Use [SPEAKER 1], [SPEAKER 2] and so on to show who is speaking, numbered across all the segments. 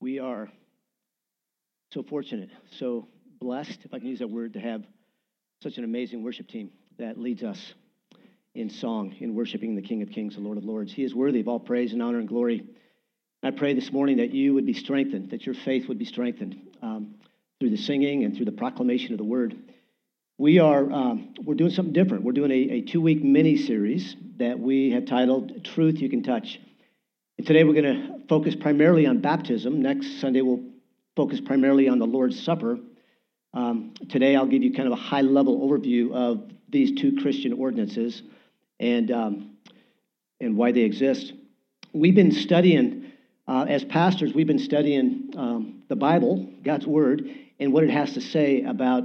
[SPEAKER 1] We are so fortunate, so blessed, if I can use that word, to have such an amazing worship team that leads us in song, in worshiping the King of Kings, the Lord of Lords. He is worthy of all praise and honor and glory. I pray this morning that you would be strengthened, that your faith would be strengthened um, through the singing and through the proclamation of the word. We are um, we're doing something different. We're doing a, a two week mini series that we have titled "Truth You Can Touch." And today we're going to focus primarily on baptism. Next Sunday we'll focus primarily on the Lord's Supper. Um, today I'll give you kind of a high level overview of these two Christian ordinances and um, and why they exist. We've been studying uh, as pastors. We've been studying um, the Bible, God's Word, and what it has to say about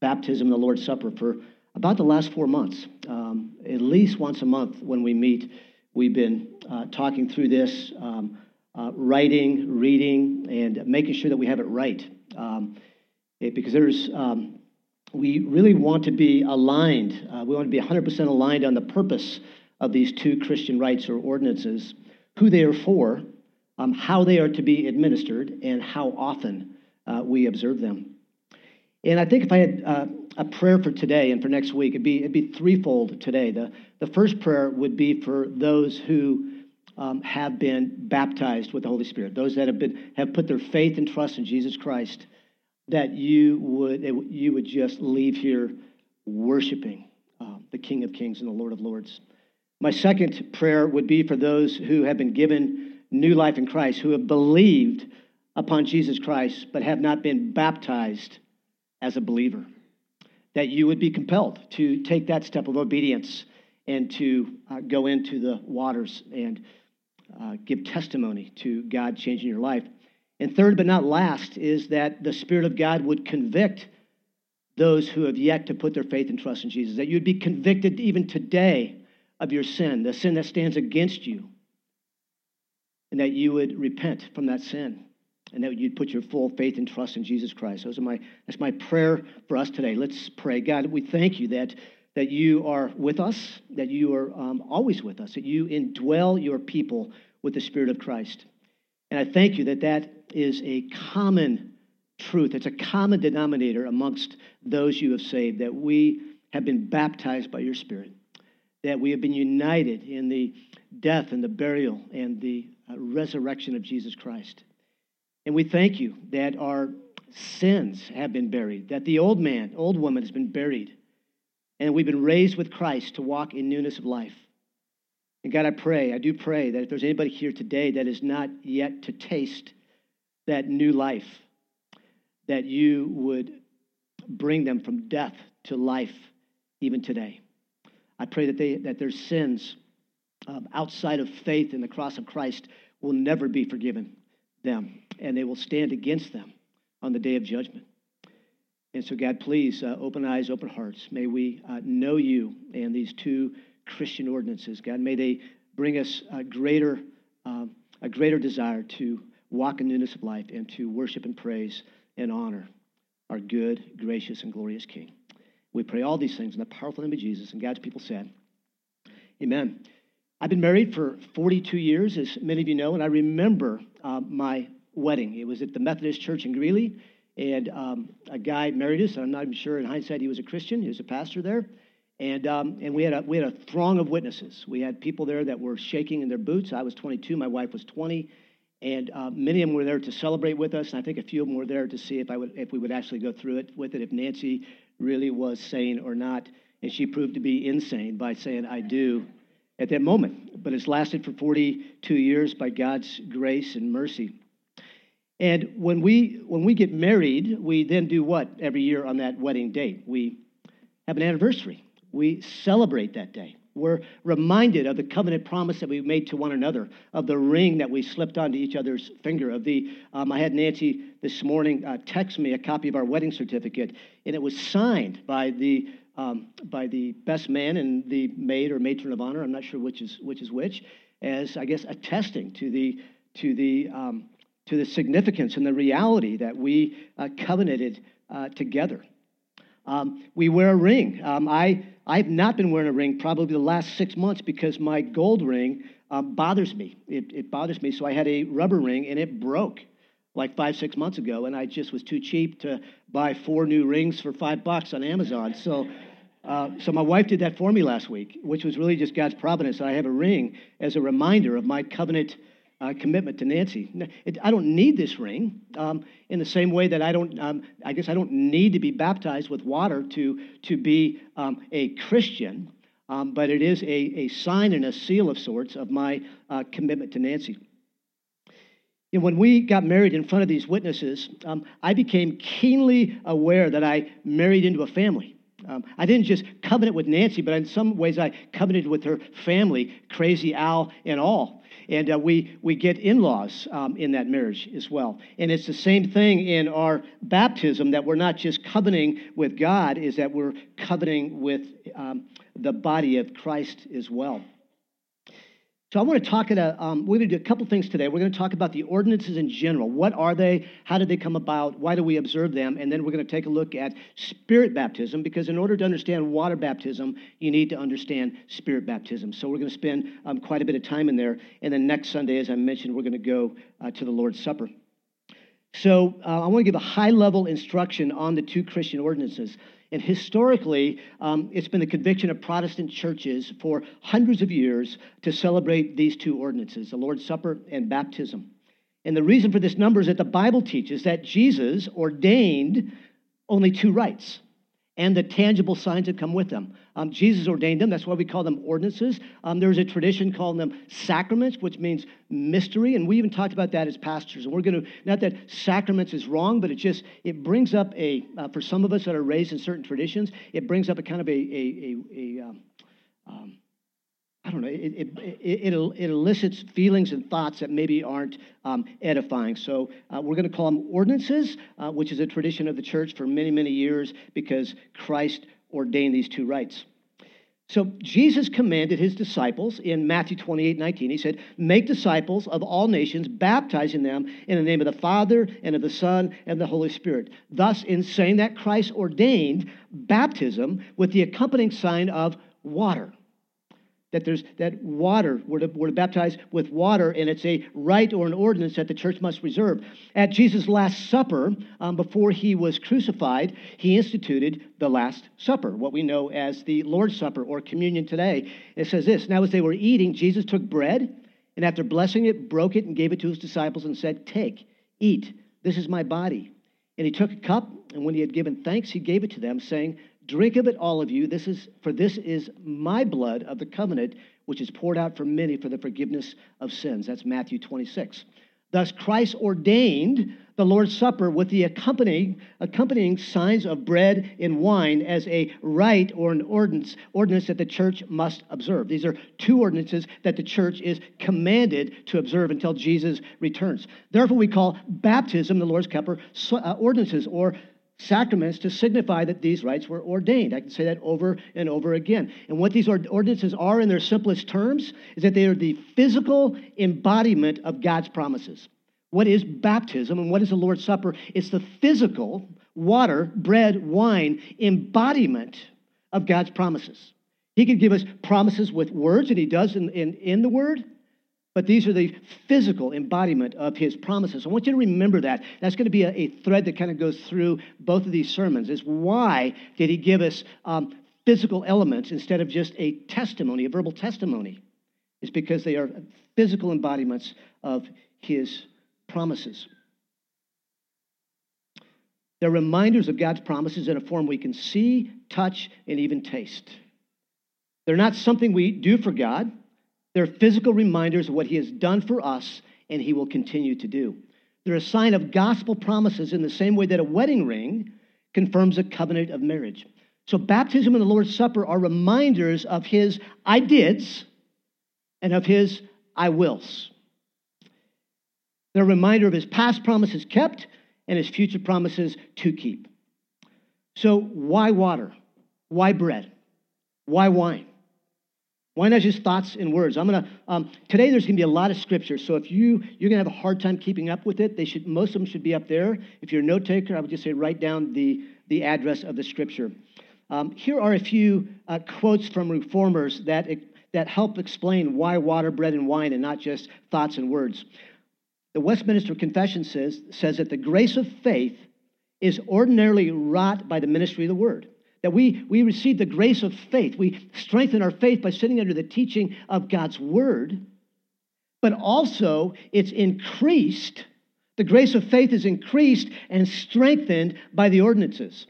[SPEAKER 1] baptism and the Lord's Supper for about the last four months. Um, at least once a month when we meet, we've been uh, talking through this, um, uh, writing, reading, and making sure that we have it right. Um, it, because there's, um, we really want to be aligned. Uh, we want to be 100% aligned on the purpose of these two Christian rites or ordinances, who they are for, um, how they are to be administered, and how often uh, we observe them. And I think if I had uh, a prayer for today and for next week, it'd be, it'd be threefold today. The, the first prayer would be for those who um, have been baptized with the Holy Spirit, those that have, been, have put their faith and trust in Jesus Christ, that you would, you would just leave here worshiping uh, the King of Kings and the Lord of Lords. My second prayer would be for those who have been given new life in Christ, who have believed upon Jesus Christ, but have not been baptized as a believer. That you would be compelled to take that step of obedience and to uh, go into the waters and uh, give testimony to God changing your life. And third but not last is that the Spirit of God would convict those who have yet to put their faith and trust in Jesus. That you'd be convicted even today of your sin, the sin that stands against you, and that you would repent from that sin and that you'd put your full faith and trust in Jesus Christ. Those are my, that's my prayer for us today. Let's pray. God, we thank you that, that you are with us, that you are um, always with us, that you indwell your people with the Spirit of Christ. And I thank you that that is a common truth. It's a common denominator amongst those you have saved, that we have been baptized by your Spirit, that we have been united in the death and the burial and the uh, resurrection of Jesus Christ. And we thank you that our sins have been buried, that the old man, old woman has been buried, and we've been raised with Christ to walk in newness of life. And God, I pray, I do pray that if there's anybody here today that is not yet to taste that new life, that you would bring them from death to life even today. I pray that, they, that their sins um, outside of faith in the cross of Christ will never be forgiven them, and they will stand against them on the day of judgment. And so, God, please uh, open eyes, open hearts. May we uh, know you and these two Christian ordinances. God, may they bring us a greater, um, a greater desire to walk in newness of life and to worship and praise and honor our good, gracious, and glorious King. We pray all these things in the powerful name of Jesus. And God's people said, Amen. I've been married for 42 years, as many of you know, and I remember uh, my wedding. It was at the Methodist Church in Greeley, and um, a guy married us. I'm not even sure in hindsight he was a Christian. He was a pastor there. And, um, and we, had a, we had a throng of witnesses. We had people there that were shaking in their boots. I was 22, my wife was 20. And uh, many of them were there to celebrate with us. And I think a few of them were there to see if, I would, if we would actually go through it with it, if Nancy really was sane or not. And she proved to be insane by saying, I do at that moment. But it's lasted for 42 years by God's grace and mercy. And when we when we get married, we then do what every year on that wedding date? We have an anniversary. We celebrate that day. We're reminded of the covenant promise that we made to one another, of the ring that we slipped onto each other's finger. Of the, um, I had Nancy this morning uh, text me a copy of our wedding certificate, and it was signed by the um, by the best man and the maid or matron of honor. I'm not sure which is which is which, as I guess attesting to the to the um, to the significance and the reality that we uh, covenanted uh, together. Um, we wear a ring. Um, I I've not been wearing a ring probably the last six months because my gold ring um, bothers me. It, it bothers me. So I had a rubber ring and it broke like five, six months ago, and I just was too cheap to buy four new rings for five bucks on Amazon. So, uh, so my wife did that for me last week, which was really just God's providence. I have a ring as a reminder of my covenant uh, commitment to Nancy. It, I don't need this ring um, in the same way that I don't, um, I guess I don't need to be baptized with water to, to be um, a Christian, um, but it is a, a sign and a seal of sorts of my uh, commitment to Nancy. And when we got married in front of these witnesses, um, I became keenly aware that I married into a family. Um, I didn't just covenant with Nancy, but in some ways I covenanted with her family, Crazy Al and all. And uh, we, we get in laws um, in that marriage as well. And it's the same thing in our baptism that we're not just covenanting with God, is that we're covenanting with um, the body of Christ as well. So I want to talk about, um, we're going to do a couple things today. We're going to talk about the ordinances in general. What are they? How did they come about? Why do we observe them? And then we're going to take a look at spirit baptism because in order to understand water baptism, you need to understand spirit baptism. So we're going to spend um, quite a bit of time in there. And then next Sunday, as I mentioned, we're going to go uh, to the Lord's Supper. So uh, I want to give a high level instruction on the two Christian ordinances. And historically, um, it's been the conviction of Protestant churches for hundreds of years to celebrate these two ordinances, the Lord's Supper and baptism. And the reason for this number is that the Bible teaches that Jesus ordained only two rites and the tangible signs that come with them. Um, Jesus ordained them. That's why we call them ordinances. Um, there's a tradition calling them sacraments, which means mystery, and we even talked about that as pastors. And we're going to not that sacraments is wrong, but it just it brings up a uh, for some of us that are raised in certain traditions, it brings up a kind of a a, a, a um, um I don't know, it, it, it, it, elicits feelings and thoughts that maybe aren't um, edifying. So uh, we're going to call them ordinances, uh, which is a tradition of the church for many, many years because Christ ordained these two rites. So Jesus commanded his disciples in Matthew 28 19. He said, Make disciples of all nations, baptizing them in the name of the Father and of the Son and the Holy Spirit. Thus, in saying that, Christ ordained baptism with the accompanying sign of water that there's that water we're to, we're to baptize with water and it's a rite or an ordinance that the church must reserve. At jesus last supper um, before he was crucified he instituted the last supper what we know as the lord's supper or communion today. It says this now as they were eating jesus took bread and after blessing it broke it and gave it to his disciples and said take eat. This is my body and he took a cup and when he had given thanks he gave it to them saying Drink of it, all of you. This is for this is my blood of the covenant, which is poured out for many for the forgiveness of sins. That's Matthew 26. Thus, Christ ordained the Lord's Supper with the accompanying, accompanying signs of bread and wine as a rite or an ordinance, ordinance that the church must observe. These are two ordinances that the church is commanded to observe until Jesus returns. Therefore, we call baptism, the Lord's Supper, uh, ordinances or sacraments to signify that these rites were ordained. I can say that over and over again. And what these ordinances are in their simplest terms is that they are the physical embodiment of God's promises. What is baptism and what is the Lord's Supper? It's the physical, water, bread, wine embodiment of God's promises. He can give us promises with words, and He does in, in, in the Word. But these are the physical embodiment of his promises. I want you to remember that. That's going to be a, a thread that kind of goes through both of these sermons. Is why did he give us um, physical elements instead of just a testimony, a verbal testimony? Is because they are physical embodiments of his promises. They're reminders of God's promises in a form we can see, touch, and even taste. They're not something we do for God. They're physical reminders of what he has done for us and he will continue to do. They're a sign of gospel promises in the same way that a wedding ring confirms a covenant of marriage. So, baptism and the Lord's Supper are reminders of his I dids and of his I wills. They're a reminder of his past promises kept and his future promises to keep. So, why water? Why bread? Why wine? Why not just thoughts and words? I'm gonna um, today. There's gonna be a lot of scripture, so if you you're gonna have a hard time keeping up with it, they should most of them should be up there. If you're a note taker, I would just say write down the the address of the scripture. Um, here are a few uh, quotes from reformers that that help explain why water, bread, and wine, and not just thoughts and words. The Westminster Confession says, says that the grace of faith is ordinarily wrought by the ministry of the word. That we, we receive the grace of faith. We strengthen our faith by sitting under the teaching of God's word. But also, it's increased. The grace of faith is increased and strengthened by the ordinances.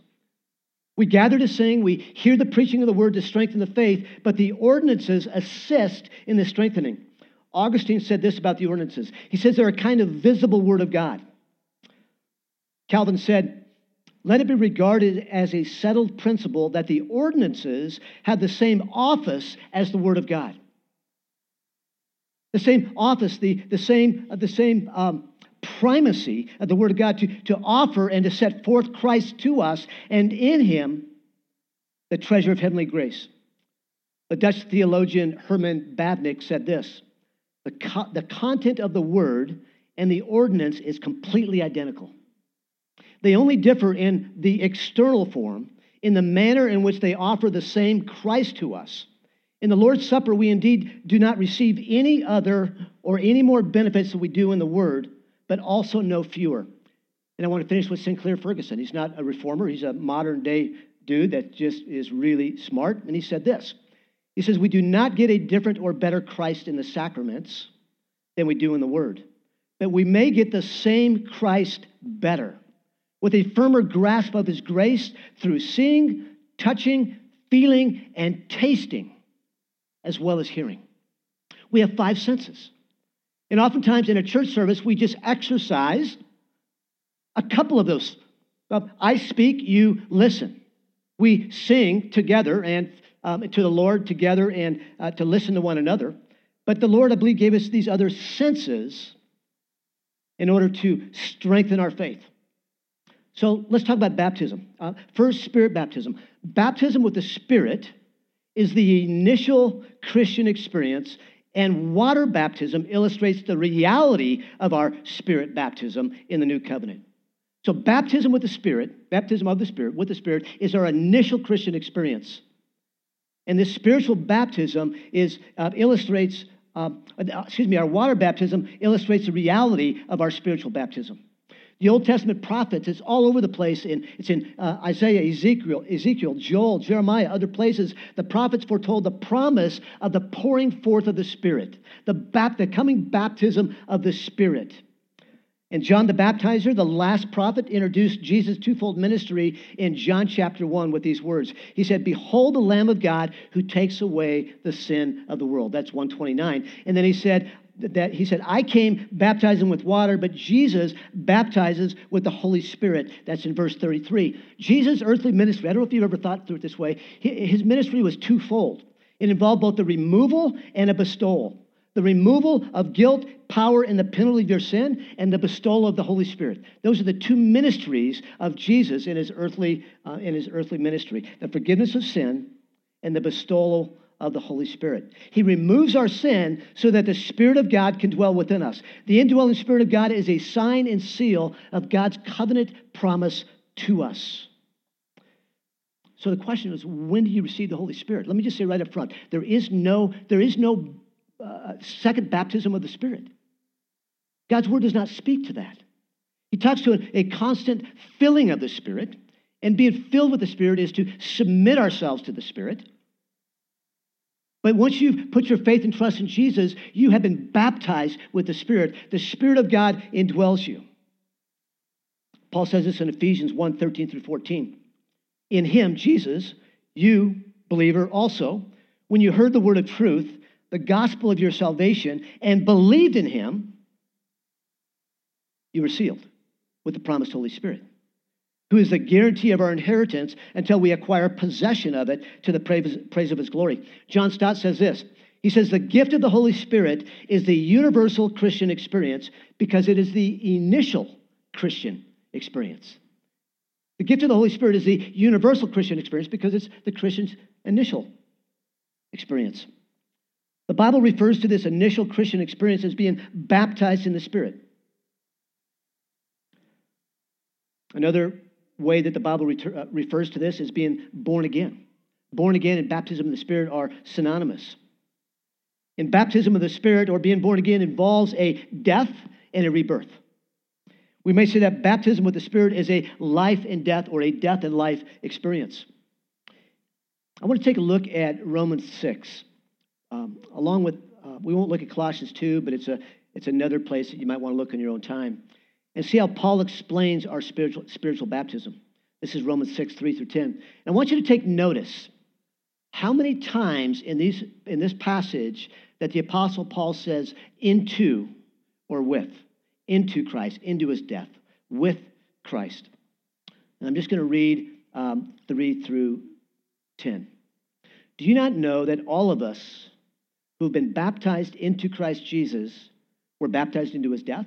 [SPEAKER 1] We gather to sing, we hear the preaching of the word to strengthen the faith, but the ordinances assist in the strengthening. Augustine said this about the ordinances. He says they're a kind of visible word of God. Calvin said, let it be regarded as a settled principle that the ordinances have the same office as the Word of God. The same office, the, the same, the same um, primacy of the Word of God to, to offer and to set forth Christ to us, and in Him, the treasure of heavenly grace. The Dutch theologian Herman Bavinck said this the, co- the content of the Word and the ordinance is completely identical. They only differ in the external form, in the manner in which they offer the same Christ to us. In the Lord's Supper, we indeed do not receive any other or any more benefits than we do in the Word, but also no fewer. And I want to finish with Sinclair Ferguson. He's not a reformer, he's a modern day dude that just is really smart. And he said this He says, We do not get a different or better Christ in the sacraments than we do in the Word, but we may get the same Christ better with a firmer grasp of His grace through seeing, touching, feeling, and tasting, as well as hearing. We have five senses. And oftentimes in a church service, we just exercise a couple of those. I speak, you listen. We sing together and um, to the Lord together and uh, to listen to one another. But the Lord, I believe, gave us these other senses in order to strengthen our faith. So let's talk about baptism. Uh, first, spirit baptism. Baptism with the Spirit is the initial Christian experience, and water baptism illustrates the reality of our spirit baptism in the new covenant. So, baptism with the Spirit, baptism of the Spirit with the Spirit, is our initial Christian experience. And this spiritual baptism is, uh, illustrates, uh, excuse me, our water baptism illustrates the reality of our spiritual baptism. The Old Testament prophets, it's all over the place. In, it's in uh, Isaiah, Ezekiel, Ezekiel, Joel, Jeremiah, other places. The prophets foretold the promise of the pouring forth of the Spirit, the, bap- the coming baptism of the Spirit. And John the Baptizer, the last prophet, introduced Jesus' twofold ministry in John chapter 1 with these words. He said, Behold the Lamb of God who takes away the sin of the world. That's 129. And then he said, that he said, I came baptizing with water, but Jesus baptizes with the Holy Spirit. That's in verse 33. Jesus' earthly ministry, I don't know if you've ever thought through it this way, his ministry was twofold. It involved both the removal and a bestowal. The removal of guilt, power, and the penalty of your sin, and the bestowal of the Holy Spirit. Those are the two ministries of Jesus in his earthly, uh, in his earthly ministry the forgiveness of sin and the bestowal of the Holy Spirit. He removes our sin so that the Spirit of God can dwell within us. The indwelling Spirit of God is a sign and seal of God's covenant promise to us. So the question is, when do you receive the Holy Spirit? Let me just say right up front, there is no, there is no uh, second baptism of the Spirit. God's word does not speak to that. He talks to a, a constant filling of the Spirit, and being filled with the Spirit is to submit ourselves to the Spirit. But once you've put your faith and trust in Jesus, you have been baptized with the Spirit. The Spirit of God indwells you. Paul says this in Ephesians 1 13 through 14. In him, Jesus, you, believer, also, when you heard the word of truth, the gospel of your salvation, and believed in him, you were sealed with the promised Holy Spirit who is the guarantee of our inheritance until we acquire possession of it to the praise, of his glory. John Stott says this. He says, The gift of the Holy Spirit is the universal Christian experience because it is the initial Christian experience. The gift of the Holy Spirit is the universal Christian experience because it's the Christian's initial experience. The Bible refers to this initial Christian experience as being baptized in the Spirit. Another way that the Bible uh, refers to this is being born again. Born again and baptism of the Spirit are synonymous. In baptism of the Spirit or being born again involves a death and a rebirth. We may say that baptism with the Spirit is a life and death or a death and life experience. I want to take a look at Romans 6, um, along with, uh, we won't look at Colossians 2, but it's, a, it's another place that you might want to look in your own time and see how Paul explains our spiritual, spiritual baptism. This is Romans 6, 3 through 10. And I want you to take notice how many times in, these, in this passage that the Apostle Paul says into or with, into Christ, into his death, with Christ. And I'm just going to read um, 3 through 10. Do you not know that all of us who've been baptized into Christ Jesus were baptized into his death?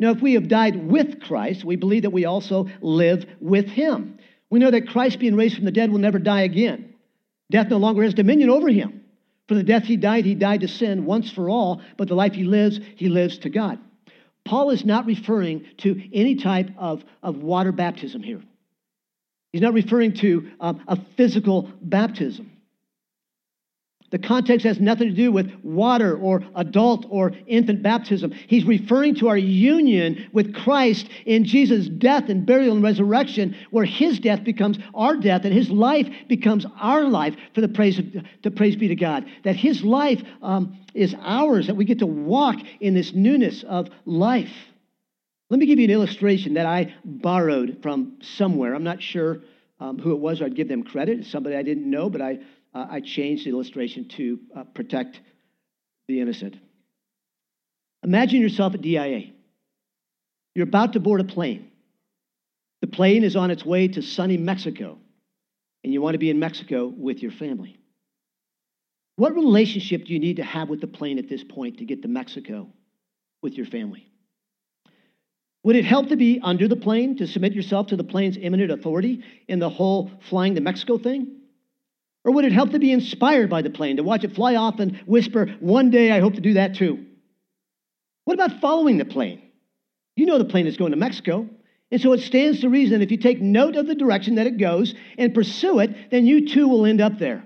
[SPEAKER 1] Now, if we have died with Christ, we believe that we also live with him. We know that Christ, being raised from the dead, will never die again. Death no longer has dominion over him. For the death he died, he died to sin once for all, but the life he lives, he lives to God. Paul is not referring to any type of, of water baptism here. He's not referring to um, a physical baptism. The context has nothing to do with water or adult or infant baptism. He's referring to our union with Christ in Jesus' death and burial and resurrection, where his death becomes our death and his life becomes our life for the praise, of, to praise be to God. That his life um, is ours, that we get to walk in this newness of life. Let me give you an illustration that I borrowed from somewhere. I'm not sure um, who it was, or I'd give them credit. It's somebody I didn't know, but I uh, I changed the illustration to uh, protect the innocent. Imagine yourself at DIA. You're about to board a plane. The plane is on its way to sunny Mexico, and you want to be in Mexico with your family. What relationship do you need to have with the plane at this point to get to Mexico with your family? Would it help to be under the plane, to submit yourself to the plane's imminent authority in the whole flying to Mexico thing? Or would it help to be inspired by the plane, to watch it fly off and whisper, one day I hope to do that too? What about following the plane? You know the plane is going to Mexico. And so it stands to reason that if you take note of the direction that it goes and pursue it, then you too will end up there.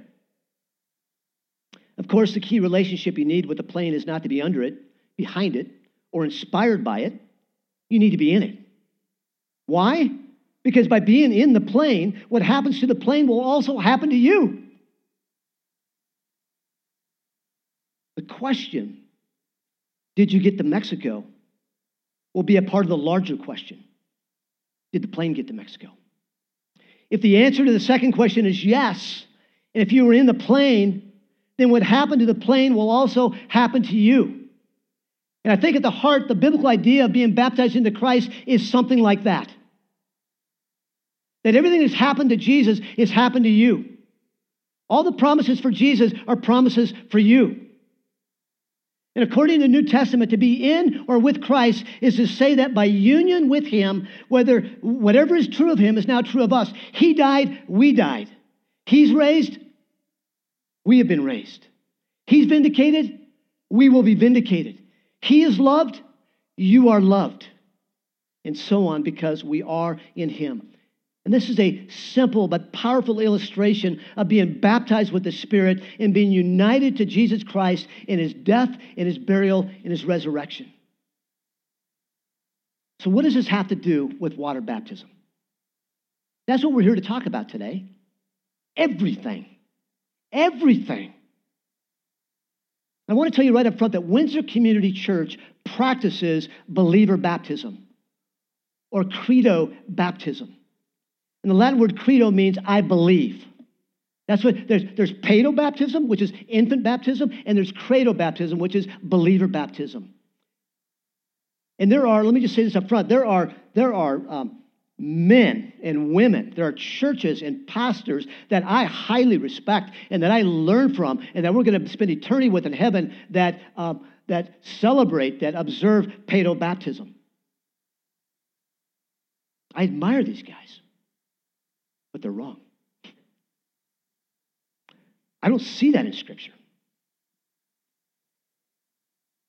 [SPEAKER 1] Of course, the key relationship you need with the plane is not to be under it, behind it, or inspired by it. You need to be in it. Why? Because by being in the plane, what happens to the plane will also happen to you. The question, did you get to Mexico, will be a part of the larger question. Did the plane get to Mexico? If the answer to the second question is yes, and if you were in the plane, then what happened to the plane will also happen to you. And I think at the heart, the biblical idea of being baptized into Christ is something like that. That everything that's happened to Jesus has happened to you. All the promises for Jesus are promises for you. And according to the New Testament, to be in or with Christ is to say that by union with Him, whether whatever is true of Him is now true of us. He died, we died. He's raised, we have been raised. He's vindicated, we will be vindicated. He is loved, you are loved. And so on because we are in Him. And this is a simple but powerful illustration of being baptized with the Spirit and being united to Jesus Christ in his death, in his burial, in his resurrection. So, what does this have to do with water baptism? That's what we're here to talk about today. Everything. Everything. I want to tell you right up front that Windsor Community Church practices believer baptism or credo baptism. And the Latin word credo means I believe. That's what there's there's pedo baptism, which is infant baptism, and there's credo baptism, which is believer baptism. And there are, let me just say this up front, there are there are um, men and women, there are churches and pastors that I highly respect and that I learn from, and that we're going to spend eternity with in heaven that um, that celebrate, that observe pedo baptism. I admire these guys, they're wrong. I don't see that in Scripture.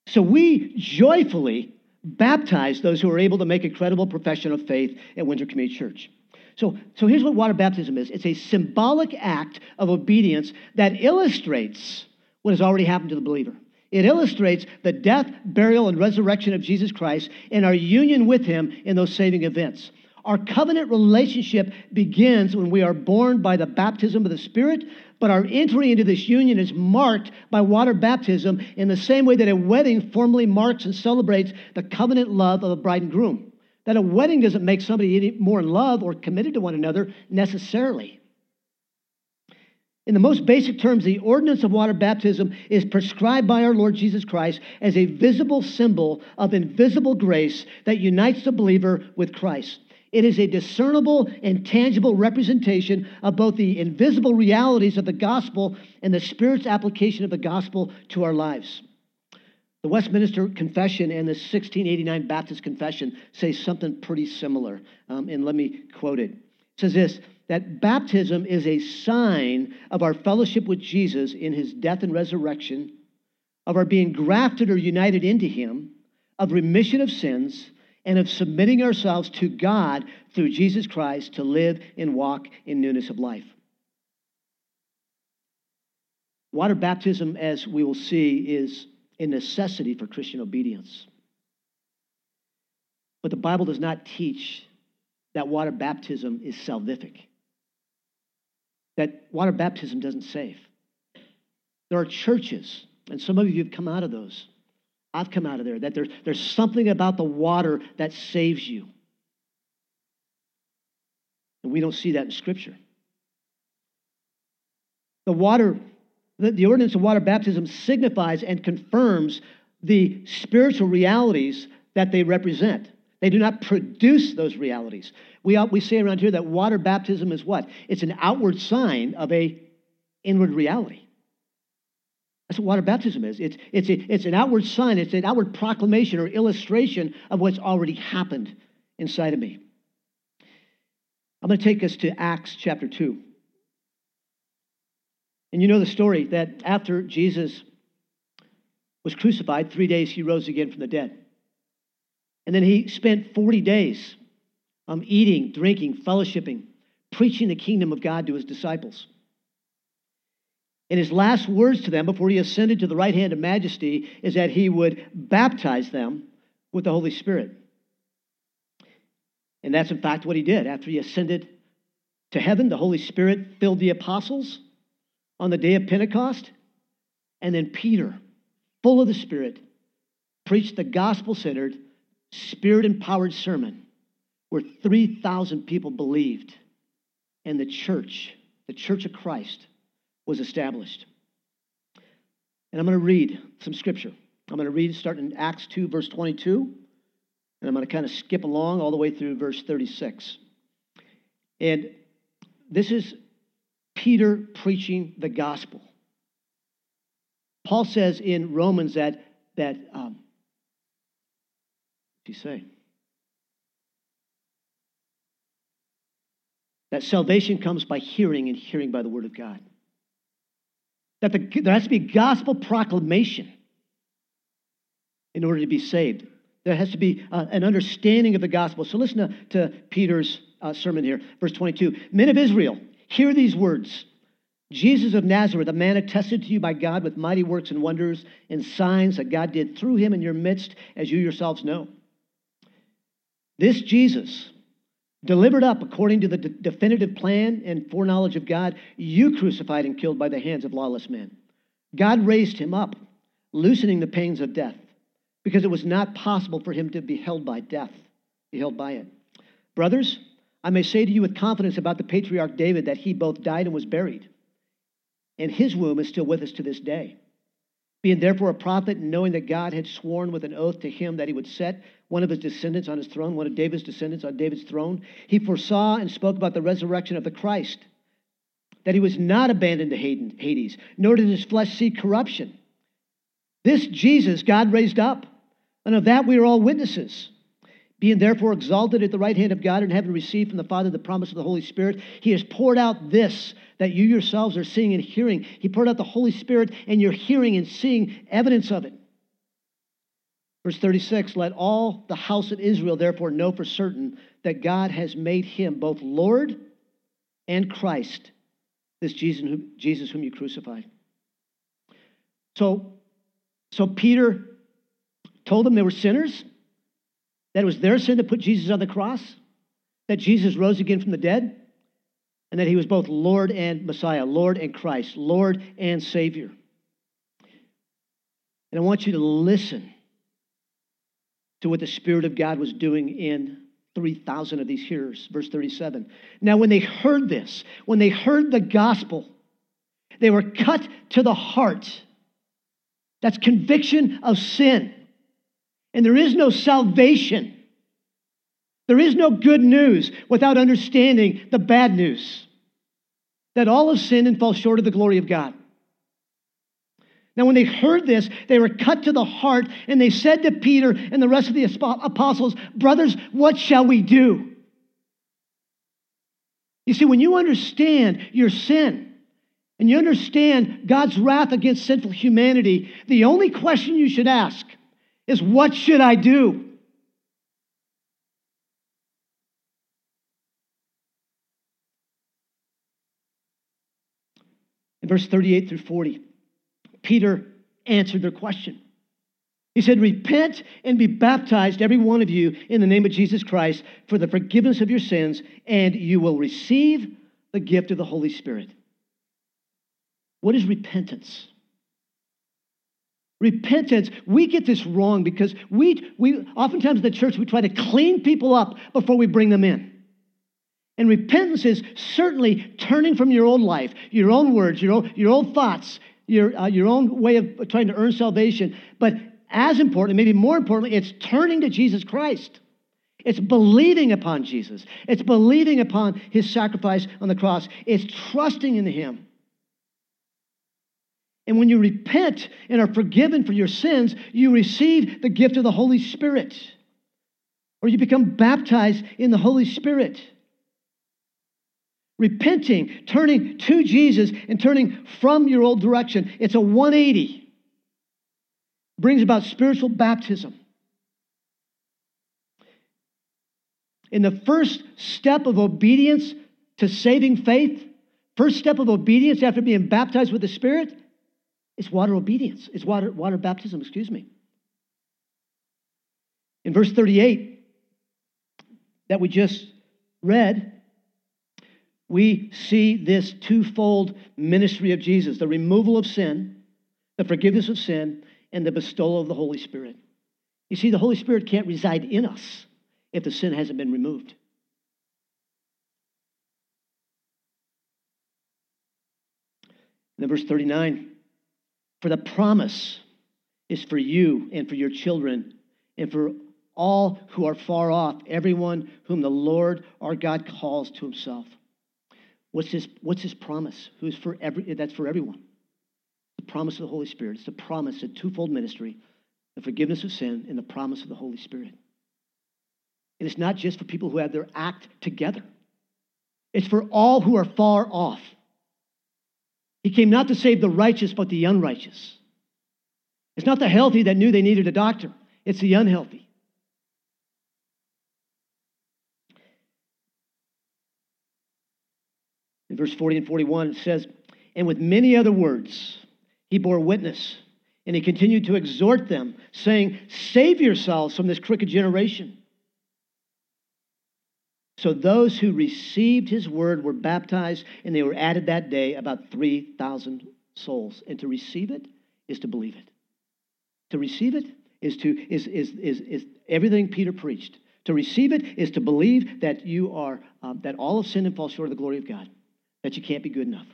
[SPEAKER 1] So we joyfully baptize those who are able to make a credible profession of faith at Windsor Community Church. So, so here's what water baptism is it's a symbolic act of obedience that illustrates what has already happened to the believer. It illustrates the death, burial, and resurrection of Jesus Christ and our union with him in those saving events. Our covenant relationship begins when we are born by the baptism of the Spirit, but our entry into this union is marked by water baptism in the same way that a wedding formally marks and celebrates the covenant love of a bride and groom. That a wedding doesn't make somebody any more in love or committed to one another necessarily. In the most basic terms, the ordinance of water baptism is prescribed by our Lord Jesus Christ as a visible symbol of invisible grace that unites the believer with Christ. It is a discernible and tangible representation of both the invisible realities of the gospel and the Spirit's application of the gospel to our lives. The Westminster Confession and the 1689 Baptist Confession say something pretty similar. Um, and let me quote it. It says this that baptism is a sign of our fellowship with Jesus in his death and resurrection, of our being grafted or united into him, of remission of sins, and of submitting ourselves to God through Jesus Christ to live and walk in newness of life. Water baptism, as we will see, is a necessity for Christian obedience. But the Bible does not teach that water baptism is salvific that water baptism doesn't save. There are churches, and some of you have come out of those. I've come out of there, that there, there's something about the water that saves you. And we don't see that in Scripture. The water, the, the ordinance of water baptism signifies and confirms the spiritual realities that they represent. They do not produce those realities. We, uh, we say around here that water baptism is what? It's an outward sign of a inward reality. That's what water baptism is. It's, it's, a, it's an outward sign, it's an outward proclamation or illustration of what's already happened inside of me. I'm going to take us to Acts chapter 2. And you know the story that after Jesus was crucified, three days he rose again from the dead. And then he spent 40 days um, eating, drinking, fellowshipping, preaching the kingdom of God to his disciples. And his last words to them before he ascended to the right hand of majesty is that he would baptize them with the Holy Spirit. And that's in fact what he did. After he ascended to heaven, the Holy Spirit filled the apostles on the day of Pentecost. And then Peter, full of the Spirit, preached the gospel centered, spirit empowered sermon where 3,000 people believed, and the church, the church of Christ, was established. And I'm going to read some scripture. I'm going to read starting in Acts 2, verse 22, and I'm going to kind of skip along all the way through verse 36. And this is Peter preaching the gospel. Paul says in Romans that, that um, what he say? That salvation comes by hearing and hearing by the word of God. That the, there has to be gospel proclamation in order to be saved. There has to be uh, an understanding of the gospel. So listen to, to Peter's uh, sermon here, verse 22. Men of Israel, hear these words. Jesus of Nazareth, a man attested to you by God with mighty works and wonders and signs that God did through him in your midst, as you yourselves know. This Jesus, delivered up according to the de- definitive plan and foreknowledge of God, you crucified and killed by the hands of lawless men. God raised him up, loosening the pains of death, because it was not possible for him to be held by death, be held by it. Brothers, I may say to you with confidence about the patriarch David that he both died and was buried, and his womb is still with us to this day. Being therefore a prophet, and knowing that God had sworn with an oath to him that he would set one of his descendants on his throne, one of David's descendants on David's throne, he foresaw and spoke about the resurrection of the Christ, that he was not abandoned to Hades, nor did his flesh see corruption. This Jesus God raised up, and of that we are all witnesses. Being therefore exalted at the right hand of God and having received from the Father the promise of the Holy Spirit, he has poured out this that you yourselves are seeing and hearing. He poured out the Holy Spirit, and you're hearing and seeing evidence of it. Verse 36 Let all the house of Israel therefore know for certain that God has made him both Lord and Christ, this Jesus, Jesus whom you crucified. So, so Peter told them they were sinners that it was their sin to put Jesus on the cross, that Jesus rose again from the dead, and that he was both Lord and Messiah, Lord and Christ, Lord and Savior. And I want you to listen to what the Spirit of God was doing in 3,000 of these hearers. Verse 37. Now, when they heard this, when they heard the gospel, they were cut to the heart. That's conviction of sin. And there is no salvation. There is no good news without understanding the bad news that all have sinned and fall short of the glory of God. Now, when they heard this, they were cut to the heart, and they said to Peter and the rest of the apostles, Brothers, what shall we do? You see, when you understand your sin and you understand God's wrath against sinful humanity, the only question you should ask is what should I do? In verse 38 through 40, Peter answered their question. He said, Repent and be baptized, every one of you, in the name of Jesus Christ for the forgiveness of your sins, and you will receive the gift of the Holy Spirit. What is repentance? Repentance, we get this wrong because we, we oftentimes in the church we try to clean people up before we bring them in. And repentance is certainly turning from your own life, your own words, your own, your own thoughts, your, uh, your own way of trying to earn salvation. But as important, maybe more importantly, it's turning to Jesus Christ. It's believing upon Jesus. It's believing upon his sacrifice on the cross. It's trusting in him. And when you repent and are forgiven for your sins, you receive the gift of the Holy Spirit. Or you become baptized in the Holy Spirit. Repenting, turning to Jesus, and turning from your old direction. It's a 180. Brings about spiritual baptism. In the first step of obedience to saving faith, first step of obedience after being baptized with the Spirit, it's water obedience. It's water, water baptism, excuse me. In verse 38 that we just read, we see this twofold ministry of Jesus the removal of sin, the forgiveness of sin, and the bestowal of the Holy Spirit. You see, the Holy Spirit can't reside in us if the sin hasn't been removed. Then verse 39 For the promise is for you and for your children and for all who are far off, everyone whom the Lord our God calls to himself. What's his, what's his promise? Who's for every, that's for everyone. The promise of the Holy Spirit. It's the promise, a twofold ministry, the forgiveness of sin and the promise of the Holy Spirit. And it's not just for people who have their act together. It's for all who are far off. He came not to save the righteous, but the unrighteous. It's not the healthy that knew they needed a doctor, it's the unhealthy. In verse 40 and 41, it says, And with many other words, he bore witness, and he continued to exhort them, saying, Save yourselves from this crooked generation. So those who received his word were baptized, and they were added that day about 3,000 souls. And to receive it is to believe it. To receive it is to is is is, is everything Peter preached. To receive it is to believe that you are um, that all of sin and fall short of the glory of God that you can't be good enough.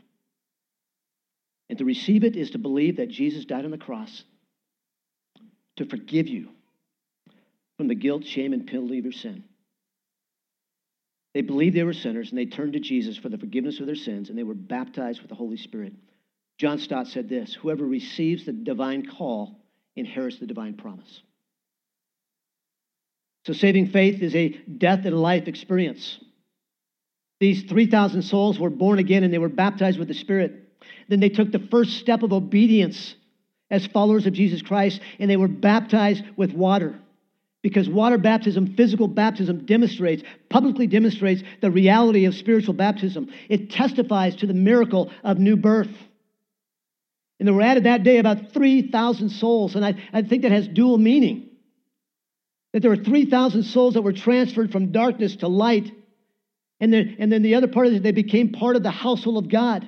[SPEAKER 1] And to receive it is to believe that Jesus died on the cross to forgive you from the guilt, shame, and penalty of your sin. They believed they were sinners and they turned to Jesus for the forgiveness of their sins and they were baptized with the Holy Spirit. John Stott said this Whoever receives the divine call inherits the divine promise. So, saving faith is a death and life experience. These 3,000 souls were born again and they were baptized with the Spirit. Then they took the first step of obedience as followers of Jesus Christ and they were baptized with water. Because water baptism, physical baptism, demonstrates, publicly demonstrates the reality of spiritual baptism. It testifies to the miracle of new birth. And there were added that day about 3,000 souls. And I, I think that has dual meaning. That there were 3,000 souls that were transferred from darkness to light. And then, and then the other part is they became part of the household of God.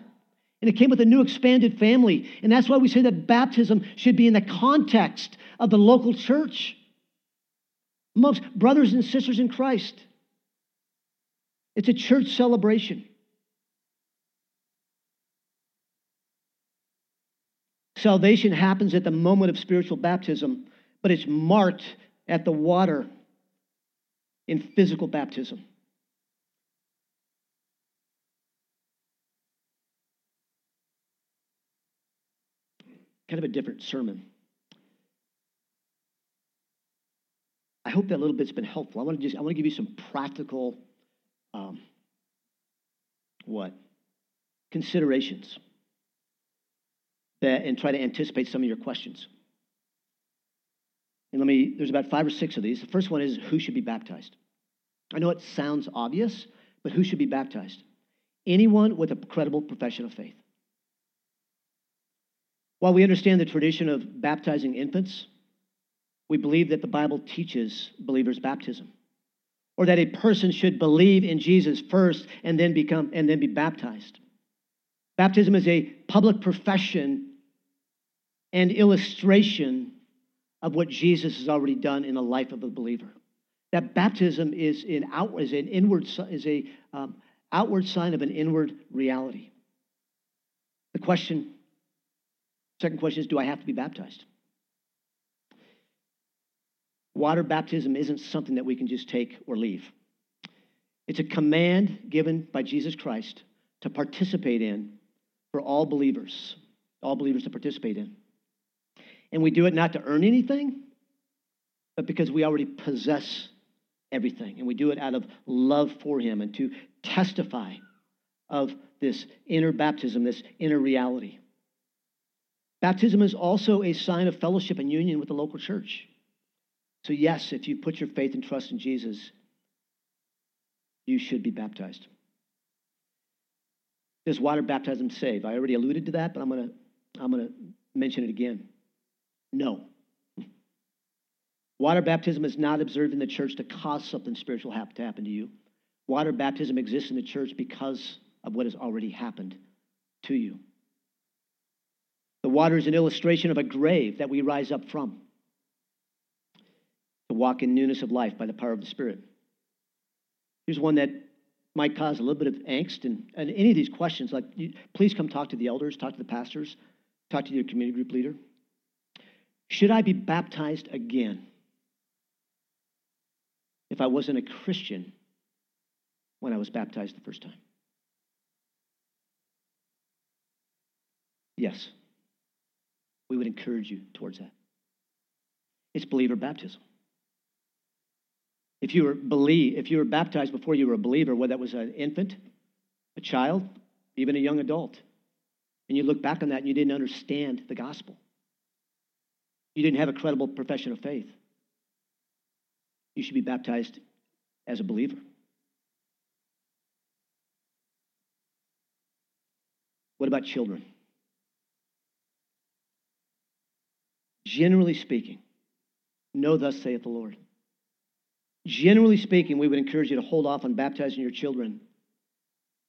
[SPEAKER 1] And it came with a new expanded family. And that's why we say that baptism should be in the context of the local church amongst brothers and sisters in Christ. It's a church celebration. Salvation happens at the moment of spiritual baptism, but it's marked at the water in physical baptism. Kind of a different sermon. I hope that little bit's been helpful. I want to just I want to give you some practical um, what considerations that and try to anticipate some of your questions. And let me, there's about five or six of these. The first one is who should be baptized? I know it sounds obvious, but who should be baptized? Anyone with a credible profession of faith. While we understand the tradition of baptizing infants, we believe that the Bible teaches believers baptism or that a person should believe in Jesus first and then become and then be baptized. Baptism is a public profession and illustration of what Jesus has already done in the life of a believer. That baptism is an outward is an inward is a um, outward sign of an inward reality. The question, second question is, do I have to be baptized? Water baptism isn't something that we can just take or leave. It's a command given by Jesus Christ to participate in for all believers, all believers to participate in. And we do it not to earn anything, but because we already possess everything. And we do it out of love for Him and to testify of this inner baptism, this inner reality. Baptism is also a sign of fellowship and union with the local church. So, yes, if you put your faith and trust in Jesus, you should be baptized. Does water baptism save? I already alluded to that, but I'm going to I'm going to mention it again. No. Water baptism is not observed in the church to cause something spiritual to happen to you. Water baptism exists in the church because of what has already happened to you. The water is an illustration of a grave that we rise up from. To walk in newness of life by the power of the Spirit. Here's one that might cause a little bit of angst and, and any of these questions like you, please come talk to the elders talk to the pastors talk to your community group leader. Should i be baptized again if i wasn't a christian when i was baptized the first time? Yes we would encourage you towards that it's believer baptism if you were believe, if you were baptized before you were a believer, whether that was an infant, a child, even a young adult, and you look back on that and you didn't understand the gospel, you didn't have a credible profession of faith, you should be baptized as a believer. What about children? Generally speaking, no, thus saith the Lord. Generally speaking, we would encourage you to hold off on baptizing your children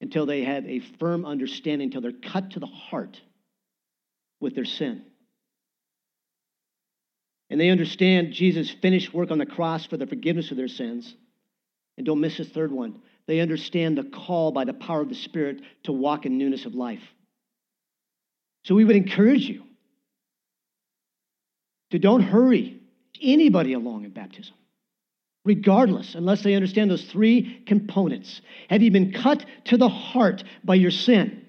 [SPEAKER 1] until they have a firm understanding, until they're cut to the heart with their sin. And they understand Jesus' finished work on the cross for the forgiveness of their sins. And don't miss this third one. They understand the call by the power of the Spirit to walk in newness of life. So we would encourage you to don't hurry anybody along in baptism regardless, unless they understand those three components. Have you been cut to the heart by your sin?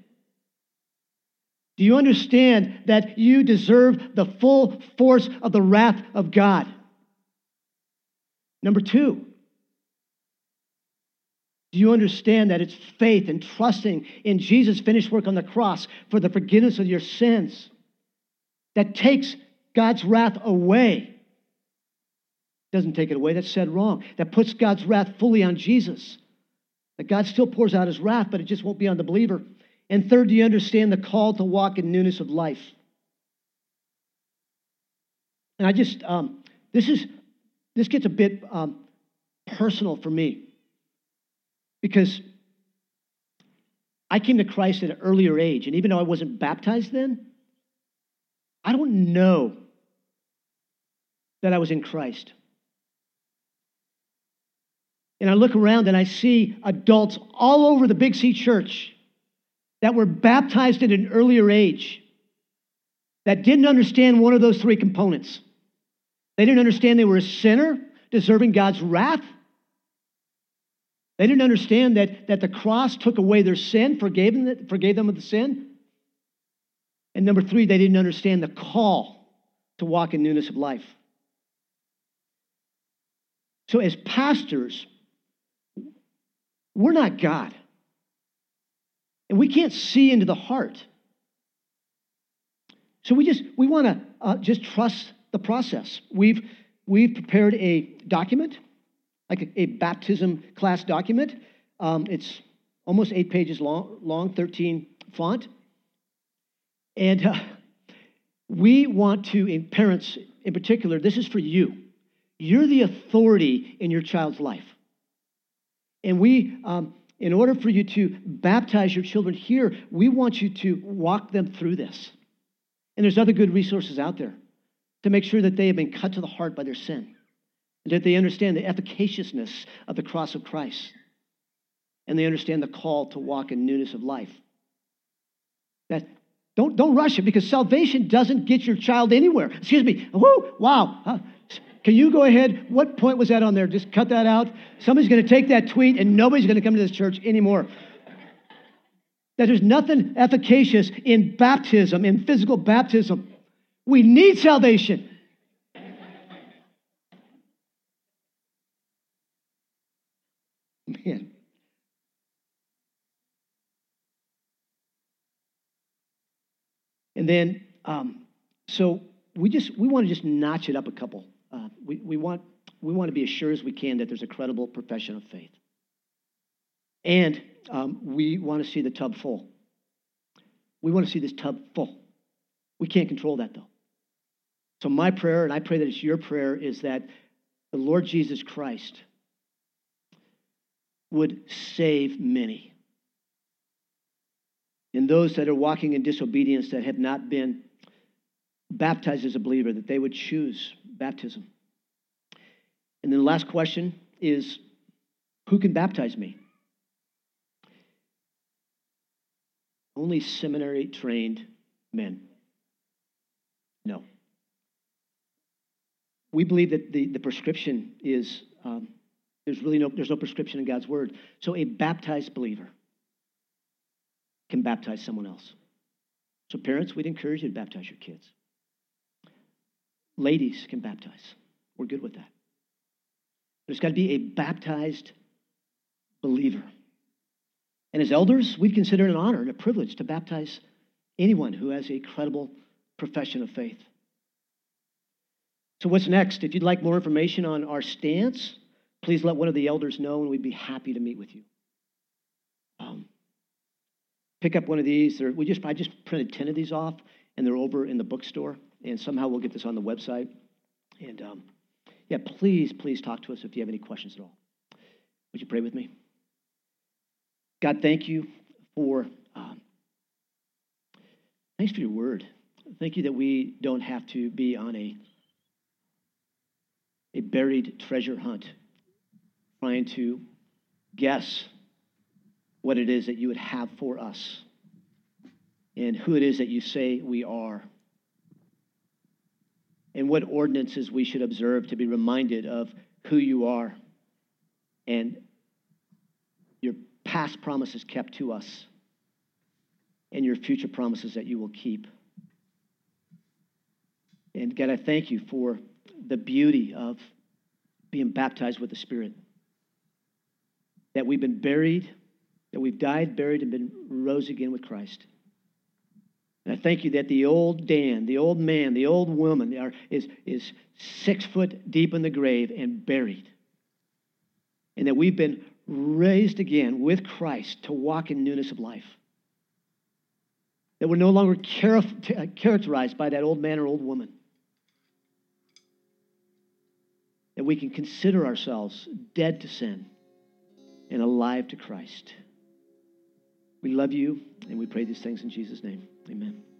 [SPEAKER 1] Do you understand that you deserve the full force of the wrath of God? Number two, do you understand that it's faith and trusting in Jesus' finished work on the cross for the forgiveness of your sins that takes God's wrath away? Doesn't take it away, that's said wrong. That puts God's wrath fully on Jesus. That God still pours out his wrath, but it just won't be on the believer. And third, do you understand the call to walk in newness of life? And I just, um, this is, this gets a bit um, personal for me because I came to Christ at an earlier age, and even though I wasn't baptized then, I don't know that I was in Christ. And I look around and I see adults all over the Big C church that were baptized at an earlier age that didn't understand one of those three components. They didn't understand they were a sinner deserving God's wrath. They didn't understand that, that the cross took away their sin, forgave them, forgave them of the sin. And number three, they didn't understand the call to walk in newness of life. So, as pastors, we're not God. And we can't see into the heart. So we just we want to uh, just trust the process. We've we've prepared a document, like a, a baptism class document. Um, it's almost eight pages long, long, 13 font, and uh, we want to, in parents in particular, this is for you. You're the authority in your child's life. And we, um, in order for you to baptize your children here, we want you to walk them through this. And there's other good resources out there to make sure that they have been cut to the heart by their sin and that they understand the efficaciousness of the cross of Christ and they understand the call to walk in newness of life. That don't, don't rush it because salvation doesn't get your child anywhere. Excuse me. Woo, wow. Can you go ahead? What point was that on there? Just cut that out. Somebody's going to take that tweet and nobody's going to come to this church anymore. That there's nothing efficacious in baptism, in physical baptism. We need salvation. Man. And then, um, so we just we want to just notch it up a couple uh, we, we, want, we want to be as sure as we can that there's a credible profession of faith. And um, we want to see the tub full. We want to see this tub full. We can't control that, though. So, my prayer, and I pray that it's your prayer, is that the Lord Jesus Christ would save many. And those that are walking in disobedience that have not been baptized as a believer, that they would choose baptism. And then the last question is who can baptize me? Only seminary trained men. No. We believe that the, the prescription is um, there's really no there's no prescription in God's word. So a baptized believer can baptize someone else. So parents, we'd encourage you to baptize your kids. Ladies can baptize. We're good with that. There's got to be a baptized believer. And as elders, we'd consider it an honor and a privilege to baptize anyone who has a credible profession of faith. So, what's next? If you'd like more information on our stance, please let one of the elders know, and we'd be happy to meet with you. Um, pick up one of these. We just I just printed ten of these off, and they're over in the bookstore and somehow we'll get this on the website. And um, yeah, please, please talk to us if you have any questions at all. Would you pray with me? God, thank you for um, thanks for your word. Thank you that we don't have to be on a a buried treasure hunt, trying to guess what it is that you would have for us and who it is that you say we are and what ordinances we should observe to be reminded of who you are and your past promises kept to us and your future promises that you will keep. And God, I thank you for the beauty of being baptized with the Spirit. That we've been buried, that we've died, buried, and been rose again with Christ. And I thank you that the old Dan, the old man, the old woman are, is, is six foot deep in the grave and buried. And that we've been raised again with Christ to walk in newness of life. That we're no longer uh, characterized by that old man or old woman. That we can consider ourselves dead to sin and alive to Christ. We love you, and we pray these things in Jesus' name. Amen.